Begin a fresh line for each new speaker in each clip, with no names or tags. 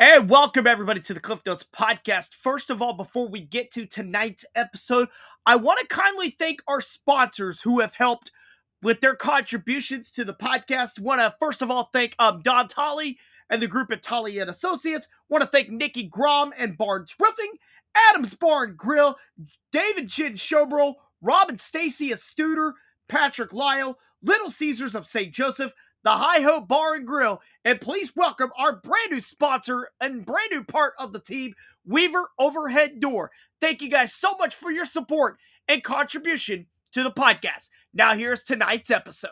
And welcome everybody to the Cliff Notes podcast. First of all, before we get to tonight's episode, I want to kindly thank our sponsors who have helped with their contributions to the podcast. Want to first of all thank um, Don Tolly and the group at Tolly and Associates. Want to thank Nikki Grom and Barnes Roofing, Adams Barn Grill, David Chin Schoeberl, Robin Stacia Studer, Patrick Lile, Little Caesars of St. Joseph, the Hi-Ho Bar and Grill, and please welcome our brand new sponsor and brand new part of the team, Weaver Overhead Door. Thank you guys so much for your support and contribution to the podcast. Now, here's tonight's episode.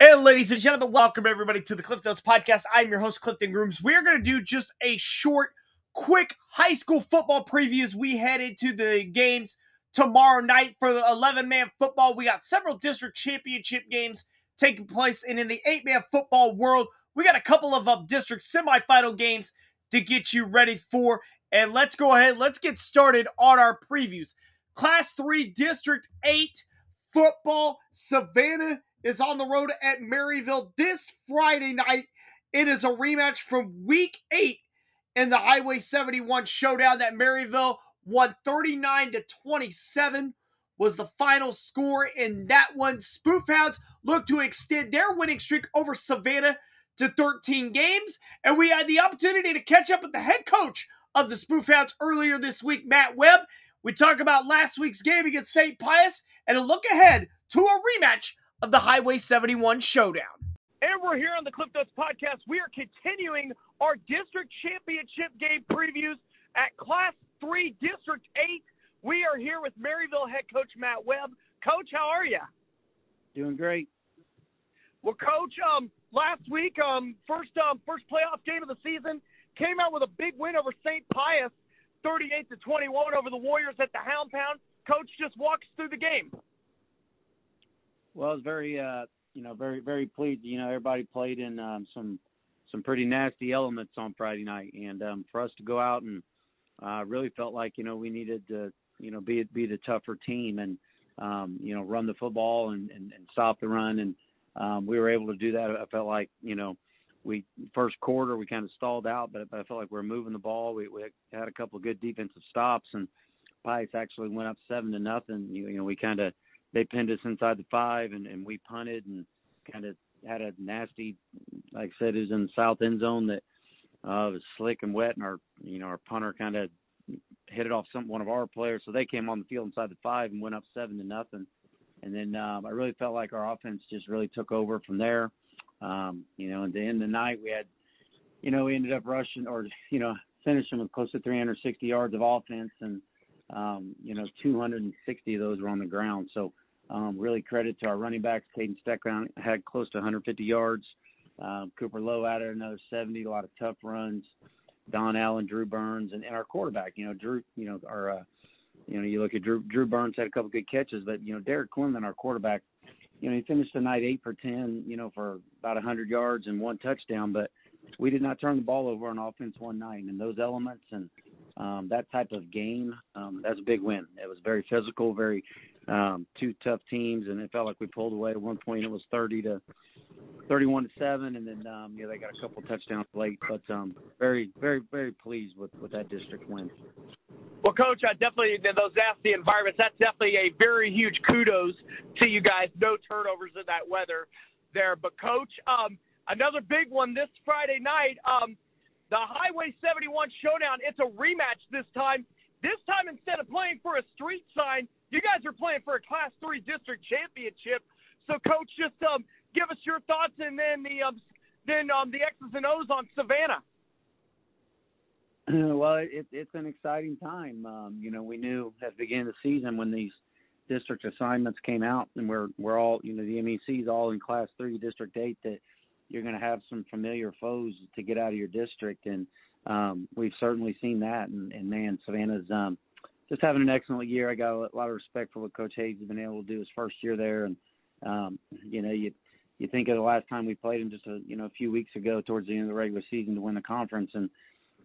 And ladies and gentlemen, welcome everybody to the Cliff Notes podcast. I'm your host, Clifton Grooms. We're going to do just a short, quick high school football preview as we head into the games tomorrow night for the 11 man football. We got several district championship games taking place. And in the eight man football world, we got a couple of uh, district semifinal games to get you ready for. And let's go ahead, let's get started on our previews. Class 3 District 8 football. Savannah is on the road at Maryville this Friday night. It is a rematch from week 8 in the Highway 71 showdown that Maryville won 39 to 27 was the final score in that one. Spoofhounds look to extend their winning streak over Savannah to 13 games. And we had the opportunity to catch up with the head coach of the Spoofhounds earlier this week, Matt Webb. We talk about last week's game against St. Pius and a look ahead to a rematch of the Highway 71 showdown.
And we're here on the Cliff Notes podcast. We are continuing our district championship game previews at Class 3 District 8 we are here with Maryville head coach Matt Webb. Coach, how are you?
Doing great.
Well, coach, um, last week, um, first um, first playoff game of the season, came out with a big win over St. Pius, 38 to 21 over the Warriors at the Hound Pound. Coach, just walk us through the game.
Well, I was very, uh, you know, very very pleased. You know, everybody played in um, some some pretty nasty elements on Friday night, and um, for us to go out and uh, really felt like you know we needed to you know, be be the tougher team and um, you know run the football and, and, and stop the run, and um, we were able to do that. I felt like you know we first quarter we kind of stalled out, but, I felt like we were moving the ball. We, we had a couple of good defensive stops, and Pius actually went up seven to nothing. You, you know, we kind of they pinned us inside the five, and, and we punted and kind of had a nasty, like I said, it was in the south end zone that uh, was slick and wet, and our you know our punter kind of hit it off some one of our players. So they came on the field inside the five and went up seven to nothing. And then um, I really felt like our offense just really took over from there. Um, you know, at the end of the night, we had, you know, we ended up rushing or you know finishing with close to 360 yards of offense, and um, you know 260 of those were on the ground. So um, really credit to our running backs. Caden Steckround had close to 150 yards. Um, Cooper Lowe added another 70. A lot of tough runs. Don Allen, Drew Burns, and, and our quarterback. You know, Drew. You know, our. Uh, you know, you look at Drew. Drew Burns had a couple good catches, but you know, Derek Quinlan, our quarterback. You know, he finished the night eight for ten. You know, for about a 100 yards and one touchdown, but we did not turn the ball over on offense one night. And those elements and um, that type of game, um, that's a big win. It was very physical, very um, two tough teams, and it felt like we pulled away. At one point, it was 30 to 31 to seven, and then um, yeah, they got a couple touchdowns late. But um, very, very, very pleased with with that district win.
Well, coach, I definitely those nasty environments. That's definitely a very huge kudos to you guys. No turnovers in that weather there. But coach, um, another big one this Friday night. Um, the Highway 71 showdown. It's a rematch this time. This time, instead of playing for a street sign, you guys are playing for a Class Three district championship. So, coach, just um, give us your thoughts, and then the um, then um, the X's and O's on Savannah.
Well, it, it's an exciting time. Um, you know, we knew at the beginning of the season when these district assignments came out, and we're we're all you know the MEC's all in Class Three, District Eight, that you're going to have some familiar foes to get out of your district, and um, we've certainly seen that. And, and man, Savannah's um, just having an excellent year. I got a lot of respect for what Coach Hayes has been able to do his first year there, and um, you know, you you think of the last time we played him just a you know a few weeks ago towards the end of the regular season to win the conference, and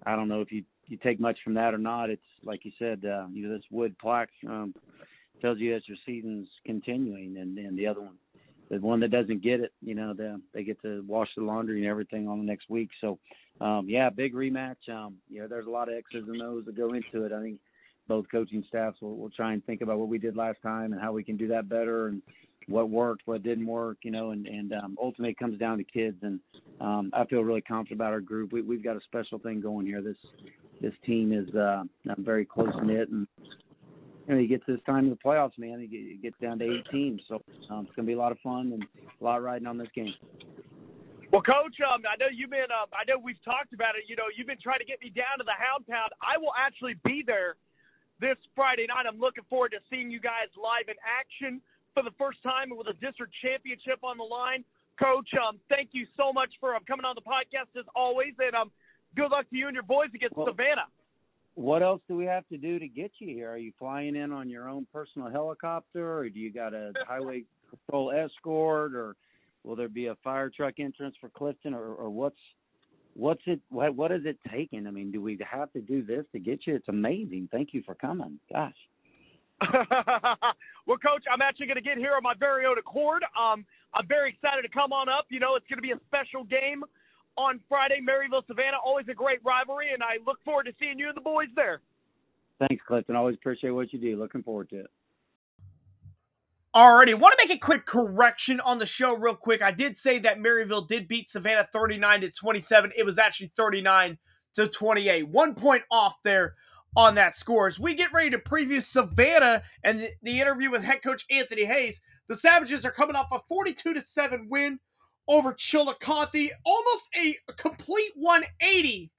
I don't know if you you take much from that or not. It's like you said, uh, you know, this wood plaque um, tells you that your season's continuing, and and the other one the one that doesn't get it, you know, the, they get to wash the laundry and everything on the next week. So, um, yeah, big rematch. Um, you know, there's a lot of X's and O's that go into it. I think both coaching staffs will, will try and think about what we did last time and how we can do that better and what worked, what didn't work, you know, and, and um, ultimately it comes down to kids. And um, I feel really confident about our group. We, we've got a special thing going here. This this team is uh, very close knit, and you know, you get to this time of the playoffs, man. You get down to eight teams, so um, it's going to be a lot of fun and a lot riding on this game.
Well, Coach, um, I know you've been. Uh, I know we've talked about it. You know, you've been trying to get me down to the Hound Pound. I will actually be there this Friday night. I'm looking forward to seeing you guys live in action for the first time with a district championship on the line. Coach, um, thank you so much for um, coming on the podcast as always, and um, good luck to you and your boys against well, Savannah.
What else do we have to do to get you here? Are you flying in on your own personal helicopter, or do you got a highway patrol escort, or will there be a fire truck entrance for Clifton, or, or what's what's it what what is it taking? I mean, do we have to do this to get you? It's amazing. Thank you for coming. Gosh.
well, Coach, I'm actually going to get here on my very own accord. Um, I'm very excited to come on up. You know, it's going to be a special game on Friday, Maryville Savannah. Always a great rivalry, and I look forward to seeing you and the boys there.
Thanks, Clifton. Always appreciate what you do. Looking forward to it.
Alrighty, want to make a quick correction on the show, real quick. I did say that Maryville did beat Savannah 39 to 27. It was actually 39 to 28. One point off there on that score. As we get ready to preview Savannah and the, the interview with head coach Anthony Hayes, the Savages are coming off a 42 to 7 win over Chillicothe, almost a complete 180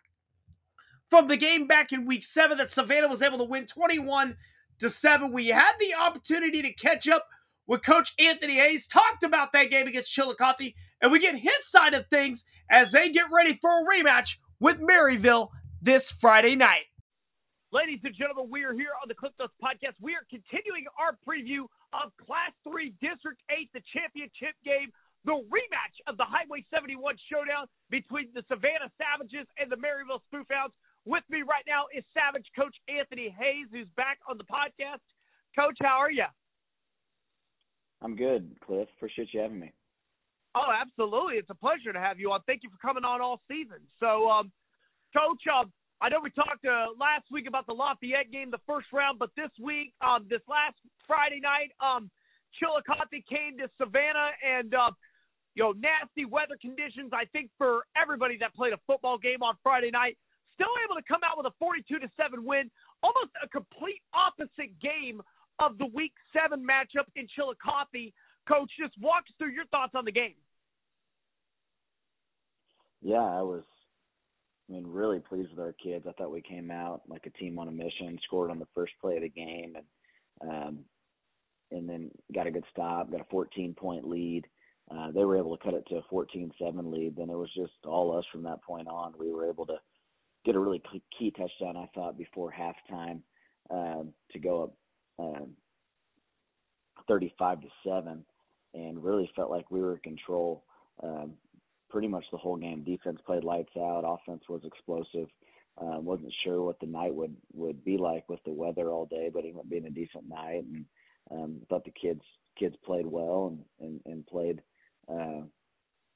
from the game back in week 7 that Savannah was able to win 21 to 7. We had the opportunity to catch up with coach Anthony Hayes, talked about that game against Chillicothe, and we get his side of things as they get ready for a rematch with Maryville this Friday night.
Ladies and gentlemen, we are here on the Cliff Dust podcast. We are continuing our preview of Class 3 District 8, the championship game, the rematch of the Highway 71 showdown between the Savannah Savages and the Maryville Spoofhounds. With me right now is Savage Coach Anthony Hayes, who's back on the podcast. Coach, how are you?
I'm good, Cliff. Appreciate you having me.
Oh, absolutely. It's a pleasure to have you on. Thank you for coming on all season. So, um, Coach, um, I know we talked uh, last week about the Lafayette game, the first round, but this week, um, this last Friday night, um, Chillicothe came to Savannah, and uh, you know, nasty weather conditions. I think for everybody that played a football game on Friday night, still able to come out with a 42 to seven win, almost a complete opposite game of the Week Seven matchup in Chillicothe. Coach, just walk us through your thoughts on the game.
Yeah, I was I mean, really pleased with our kids. I thought we came out like a team on a mission, scored on the first play of the game, and um, and then got a good stop, got a 14 point lead. Uh, they were able to cut it to a 14-7 lead. Then it was just all us from that point on. We were able to get a really key touchdown, I thought, before halftime um, to go up um, 35 to seven, and really felt like we were in control. Um, pretty much the whole game. Defense played lights out. Offense was explosive. Um, wasn't sure what the night would would be like with the weather all day, but it ended up being a decent night, and um, thought the kids kids played well and and, and played uh,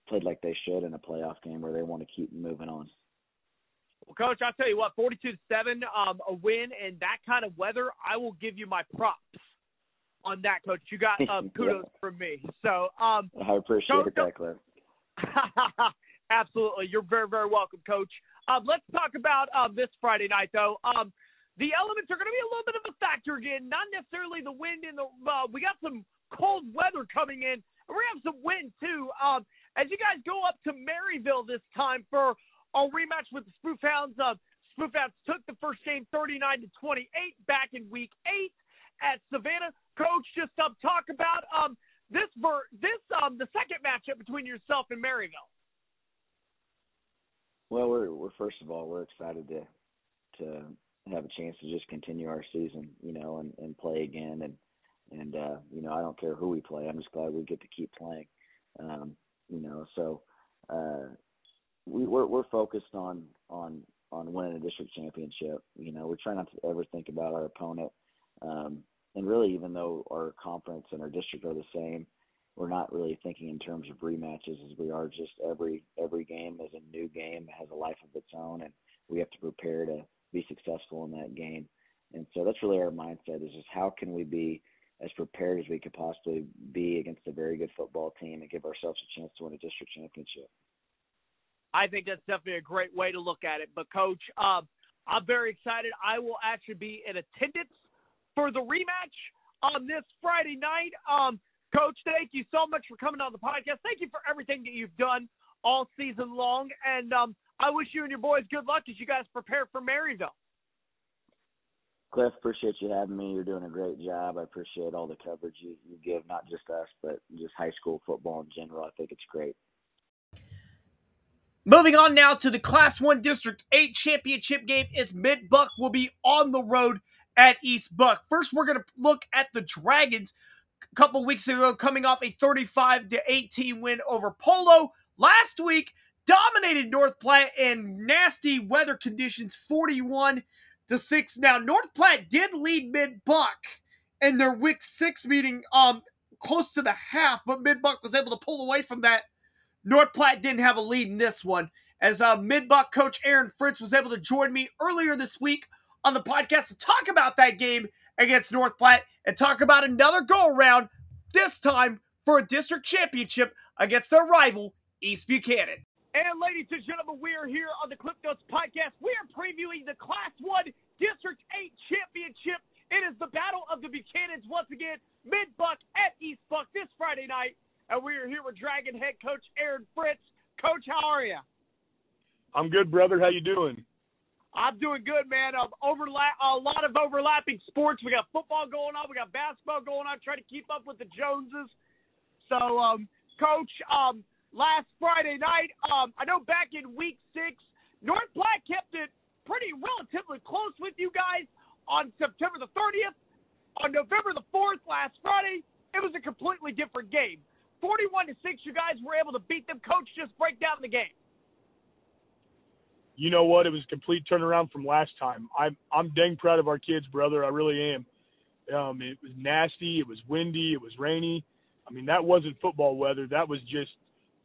played like they should in a playoff game where they want to keep moving on.
Well, coach, I'll tell you what, forty-two to seven, um, a win in that kind of weather. I will give you my props on that, coach. You got um, kudos yeah. from me. So um,
I appreciate coach, it, that, Cliff.
Absolutely. You're very, very welcome, Coach. Um, let's talk about um, this Friday night, though. Um, the elements are going to be a little bit of a factor again. Not necessarily the wind and the. Uh, we got some cold weather coming in, and we're going to have some wind, too. Um, as you guys go up to Maryville this time for a rematch with the Spoofhounds, uh, Spoofhounds took the first game 39 to 28 back in week eight at Savannah. Coach, just um, talk about um, this ver- this um the second matchup between yourself and Maryville.
Well, we're we're first of all we're excited to to have a chance to just continue our season, you know, and and play again and and uh you know, I don't care who we play. I'm just glad we get to keep playing. Um, you know, so uh we we're we're focused on on on winning a district championship. You know, we're trying not to ever think about our opponent. Um and really even though our conference and our district are the same, we're not really thinking in terms of rematches as we are just every every game is a new game, has a life of its own, and we have to prepare to be successful in that game. And so that's really our mindset is just how can we be as prepared as we could possibly be against a very good football team and give ourselves a chance to win a district championship.
I think that's definitely a great way to look at it. But coach, um, I'm very excited. I will actually be in attendance for the rematch on this Friday night. Um, Coach, thank you so much for coming on the podcast. Thank you for everything that you've done all season long. And um, I wish you and your boys good luck as you guys prepare for Maryville.
Cliff, appreciate you having me. You're doing a great job. I appreciate all the coverage you, you give, not just us, but just high school football in general. I think it's great.
Moving on now to the Class 1 District 8 championship game is Mid Buck will be on the road at East Buck. First, we're going to look at the Dragons a couple weeks ago coming off a 35 to 18 win over Polo. Last week, dominated North Platte in nasty weather conditions 41 to 6. Now, North Platte did lead Mid Buck in their week 6 meeting um close to the half, but Mid Buck was able to pull away from that. North Platte didn't have a lead in this one. As uh, Mid Buck coach Aaron Fritz was able to join me earlier this week on the podcast to talk about that game against North Platte and talk about another go around, this time for a district championship against their rival, East Buchanan.
And ladies and gentlemen, we are here on the Cliff Notes podcast. We are previewing the Class 1 District 8 Championship. It is the Battle of the Buchanans once again, Mid Buck at East Buck this Friday night. And we are here with Dragon head coach Aaron Fritz. Coach, how are you?
I'm good, brother. How you doing?
I'm doing good, man. Um, overlap a lot of overlapping sports. We got football going on. We got basketball going on. Trying to keep up with the Joneses. So, um, coach, um, last Friday night, um, I know back in Week Six, North Platte kept it pretty relatively close with you guys on September the 30th. On November the 4th, last Friday, it was a completely different game. 41 to six, you guys were able to beat them. Coach, just break down the game
you know what? It was a complete turnaround from last time. I'm I'm dang proud of our kids, brother. I really am. Um, it was nasty. It was windy. It was rainy. I mean, that wasn't football weather. That was just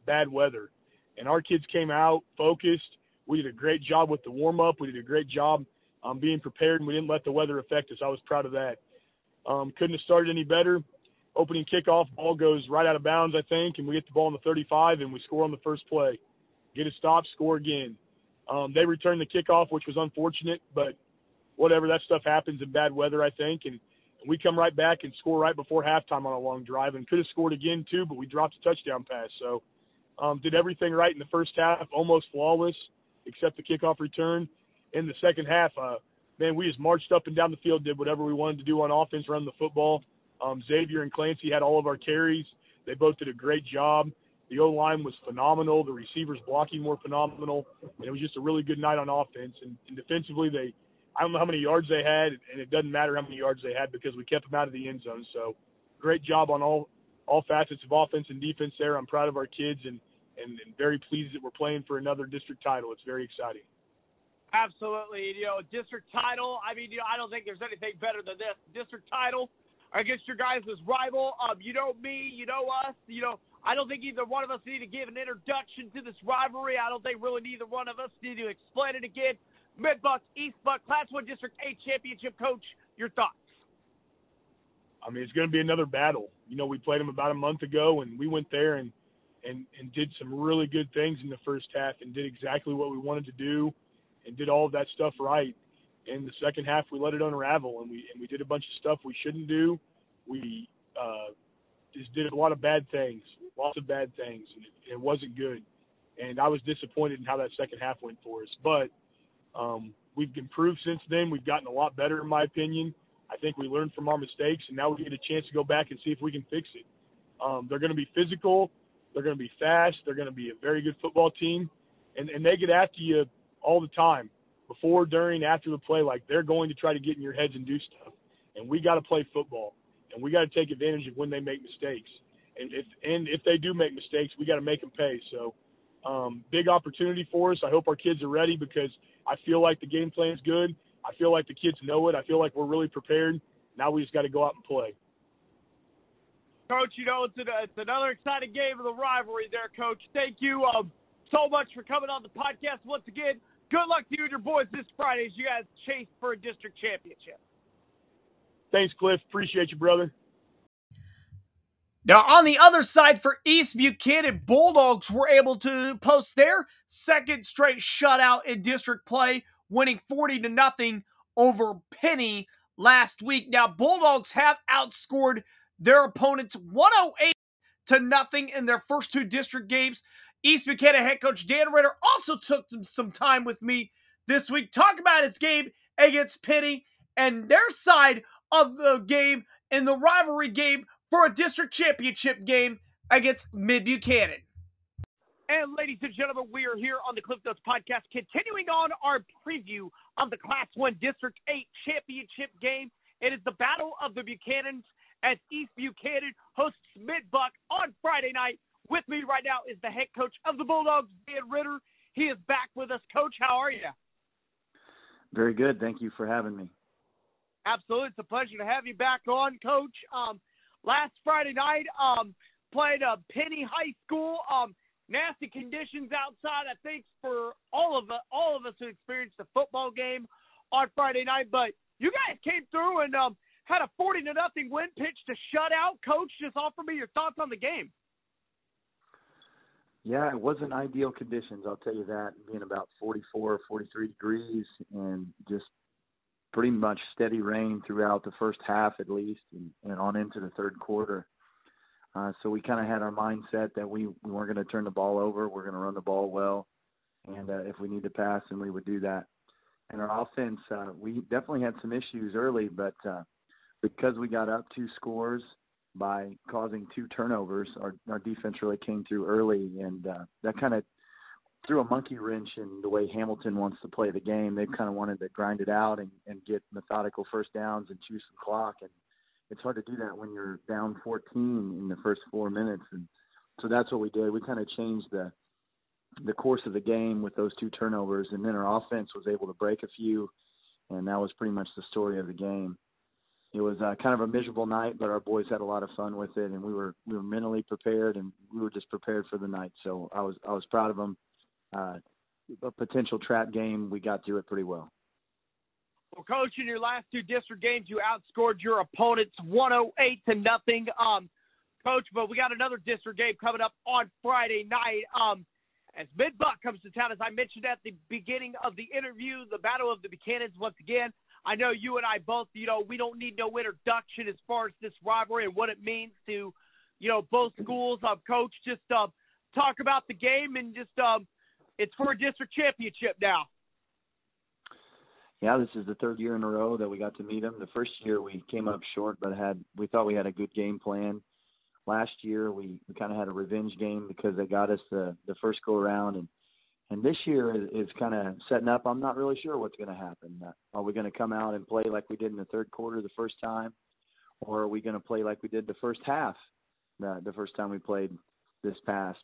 bad weather. And our kids came out focused. We did a great job with the warm up. We did a great job um, being prepared, and we didn't let the weather affect us. I was proud of that. Um, couldn't have started any better. Opening kickoff, ball goes right out of bounds, I think, and we get the ball in the 35, and we score on the first play. Get a stop, score again um, they returned the kickoff, which was unfortunate, but whatever. That stuff happens in bad weather, I think. And, and we come right back and score right before halftime on a long drive, and could have scored again too, but we dropped a touchdown pass. So um, did everything right in the first half, almost flawless, except the kickoff return. In the second half, uh, man, we just marched up and down the field, did whatever we wanted to do on offense, run the football. Um, Xavier and Clancy had all of our carries. They both did a great job. The O line was phenomenal. The receivers blocking were phenomenal. And it was just a really good night on offense. And, and defensively, they I don't know how many yards they had, and it doesn't matter how many yards they had because we kept them out of the end zone. So great job on all all facets of offense and defense there. I'm proud of our kids and, and, and very pleased that we're playing for another district title. It's very exciting.
Absolutely. You know, district title, I mean, you know, I don't think there's anything better than this. District title against your guys' rival. Um, you know me, you know us, you know, I don't think either one of us need to give an introduction to this rivalry. I don't think really neither one of us need to explain it again. Mid Buck, East Buck, Class 1 District 8 Championship Coach, your thoughts?
I mean, it's going to be another battle. You know, we played them about a month ago, and we went there and, and, and did some really good things in the first half and did exactly what we wanted to do and did all of that stuff right. In the second half, we let it unravel, and we, and we did a bunch of stuff we shouldn't do. We uh, just did a lot of bad things lots of bad things, and it, it wasn't good. And I was disappointed in how that second half went for us. But um, we've improved since then. We've gotten a lot better, in my opinion. I think we learned from our mistakes, and now we get a chance to go back and see if we can fix it. Um, they're going to be physical. They're going to be fast. They're going to be a very good football team, and and they get after you all the time, before, during, after the play. Like they're going to try to get in your heads and do stuff, and we got to play football, and we got to take advantage of when they make mistakes and if and if they do make mistakes, we got to make them pay. So, um, big opportunity for us. I hope our kids are ready because I feel like the game plan is good. I feel like the kids know it. I feel like we're really prepared. Now we just got to go out and play.
Coach, you know, it's, it's another exciting game of the rivalry there, Coach. Thank you um, so much for coming on the podcast once again. Good luck to you and your boys this Friday as you guys chase for a district championship.
Thanks, Cliff. Appreciate you, brother.
Now, on the other side for East Buchanan, Bulldogs were able to post their second straight shutout in district play, winning 40 to nothing over Penney last week. Now, Bulldogs have outscored their opponents 108 to nothing in their first two district games. East Buchanan head coach Dan Ritter also took some time with me this week, talk about his game against Penney and their side of the game in the rivalry game for a district championship game against Mid Buchanan.
And ladies and gentlemen, we are here on the Cliff Notes podcast, continuing on our preview of the Class One District Eight championship game. It is the Battle of the Buchanans as East Buchanan hosts Mid Buck on Friday night. With me right now is the head coach of the Bulldogs, Dan Ritter. He is back with us. Coach, how are you?
Very good. Thank you for having me.
Absolutely. It's a pleasure to have you back on, Coach. Um, last Friday night, um, played a Penney High School. Um, nasty conditions outside, I think, for all of us, all of us who experienced the football game on Friday night. But you guys came through and um, had a forty to nothing win pitch to shut out. Coach, just offer me your thoughts on the game.
Yeah, it wasn't ideal conditions, I'll tell you that, being about 44, 43 degrees and just pretty much steady rain throughout the first half at least and, and on into the third quarter. Uh, so we kind of had our mindset that we, we weren't going to turn the ball over. We're going to run the ball well. And uh, if we need to pass, then we would do that. And our offense, uh, we definitely had some issues early, but uh, because we got up two scores by causing two turnovers, our, our defense really came through early. And uh, that kind of threw a monkey wrench in the way Hamilton wants to play the game. They kind of wanted to grind it out and, and get methodical first downs and chew some clock. And it's hard to do that when you're down 14 in the first four minutes. And so that's what we did. We kind of changed the the course of the game with those two turnovers, and then our offense was able to break a few, and that was pretty much the story of the game. It was uh, kind of a miserable night, but our boys had a lot of fun with it, and we were we were mentally prepared, and we were just prepared for the night. So I was I was proud of them uh, a potential trap game, we got through it pretty well.
Well, coach, in your last two district games, you outscored your opponents 108 to nothing. Um, coach, but we got another district game coming up on Friday night. Um, as Mid Buck comes to town, as I mentioned at the beginning of the interview, the Battle of the Buchanans once again. I know you and I both, you know, we don't need no introduction as far as this rivalry and what it means to, you know, both schools. Um, coach, just um, talk about the game and just um, it's for a district championship now.
Yeah, this is the third year in a row that we got to meet them. The first year we came up short, but had we thought we had a good game plan. Last year we, we kind of had a revenge game because they got us the the first go around, and and this year is, is kind of setting up. I'm not really sure what's going to happen. Uh, are we going to come out and play like we did in the third quarter the first time, or are we going to play like we did the first half, the the first time we played this past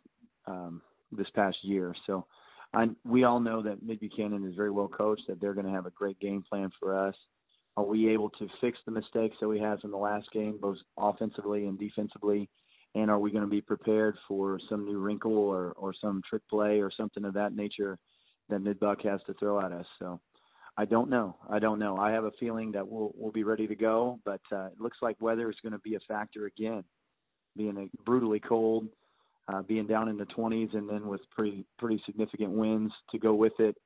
um, this past year? So I, we all know that Mid Buchanan is very well coached, that they're going to have a great game plan for us. Are we able to fix the mistakes that we had from the last game, both offensively and defensively? And are we going to be prepared for some new wrinkle or, or some trick play or something of that nature that Mid Buck has to throw at us? So I don't know. I don't know. I have a feeling that we'll we'll be ready to go, but uh, it looks like weather is going to be a factor again, being a brutally cold uh, being down in the 20s and then with pretty pretty significant winds to go with it.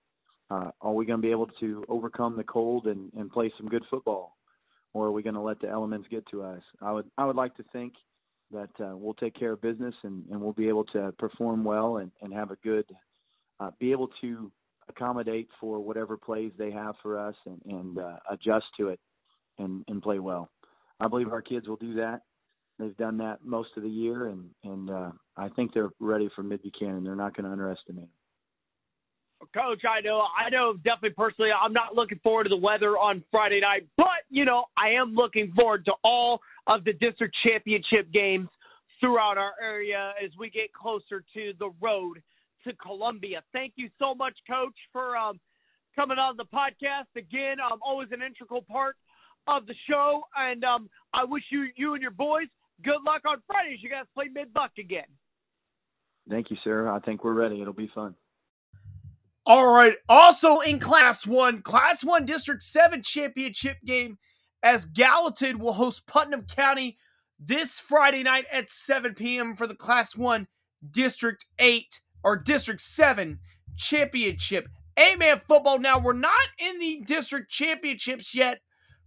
Uh, are we going to be able to overcome the cold and, and play some good football, or are we going to let the elements get to us? I would I would like to think that uh, we'll take care of business and, and we'll be able to perform well and, and have a good uh, be able to accommodate for whatever plays they have for us and, and uh, adjust to it and, and play well. I believe our kids will do that. They've done that most of the year, and and uh, I think they're ready for Mid Buchanan. They're not going to underestimate them.
Coach, I know, I know, definitely personally, I'm not looking forward to the weather on Friday night, but you know, I am looking forward to all of the district championship games throughout our area as we get closer to the road to Columbia. Thank you so much, Coach, for um, coming on the podcast. Again, um, always an integral part of the show, and um, I wish you, you and your boys good luck on Fridays. You guys play mid buck again.
Thank you, sir. I think we're ready. It'll be fun.
All right. Also in Class 1, Class 1 District 7 championship game as Gallatin will host Putnam County this Friday night at 7 p.m. for the Class 1 District 8 or District 7 championship. Eight man football. Now, we're not in the district championships yet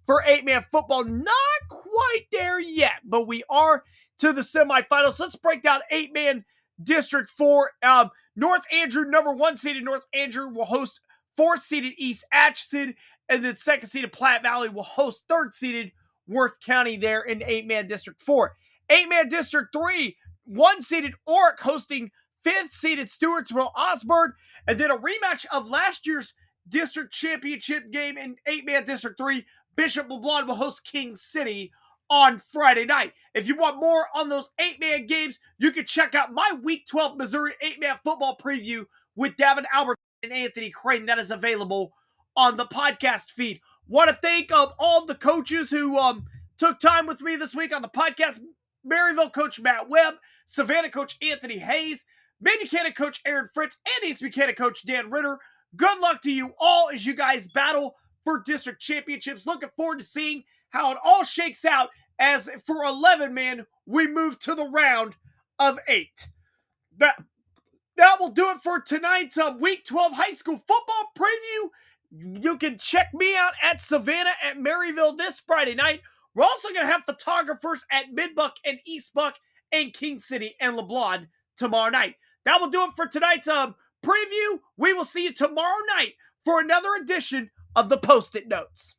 for eight man football. Not quite there yet, but we are to the semifinals. Let's break down eight man District 4. Um, North Andrew, number one seeded North Andrew, will host fourth seeded East Atchison, and then second seeded Platte Valley will host third seeded Worth County there in eight man District 4. Eight man District 3, one seeded Orrick hosting fifth seeded Stewartsville Osborn, and then a rematch of last year's district championship game in eight man District 3. Bishop LeBlond will host King City on Friday night. If you want more on those eight man games, you can check out my Week 12 Missouri eight man football preview with Davin Albert and Anthony Crane. That is available on the podcast feed. Want to thank um, all the coaches who um, took time with me this week on the podcast. Maryville coach Matt Webb, Savannah coach Anthony Hayes, Mechanic coach Aaron Fritz, and East Mechanic coach Dan Ritter. Good luck to you all as you guys battle for district championships. Looking forward to seeing how it all shakes out as for 11 men, we move to the round of eight. That that will do it for tonight's uh, week 12 high school football preview. You can check me out at Savannah at Maryville this Friday night. We're also going to have photographers at Midbuck and East Buck and King City and LeBlond tomorrow night. That will do it for tonight's um, preview. We will see you tomorrow night for another edition of the Post-it Notes.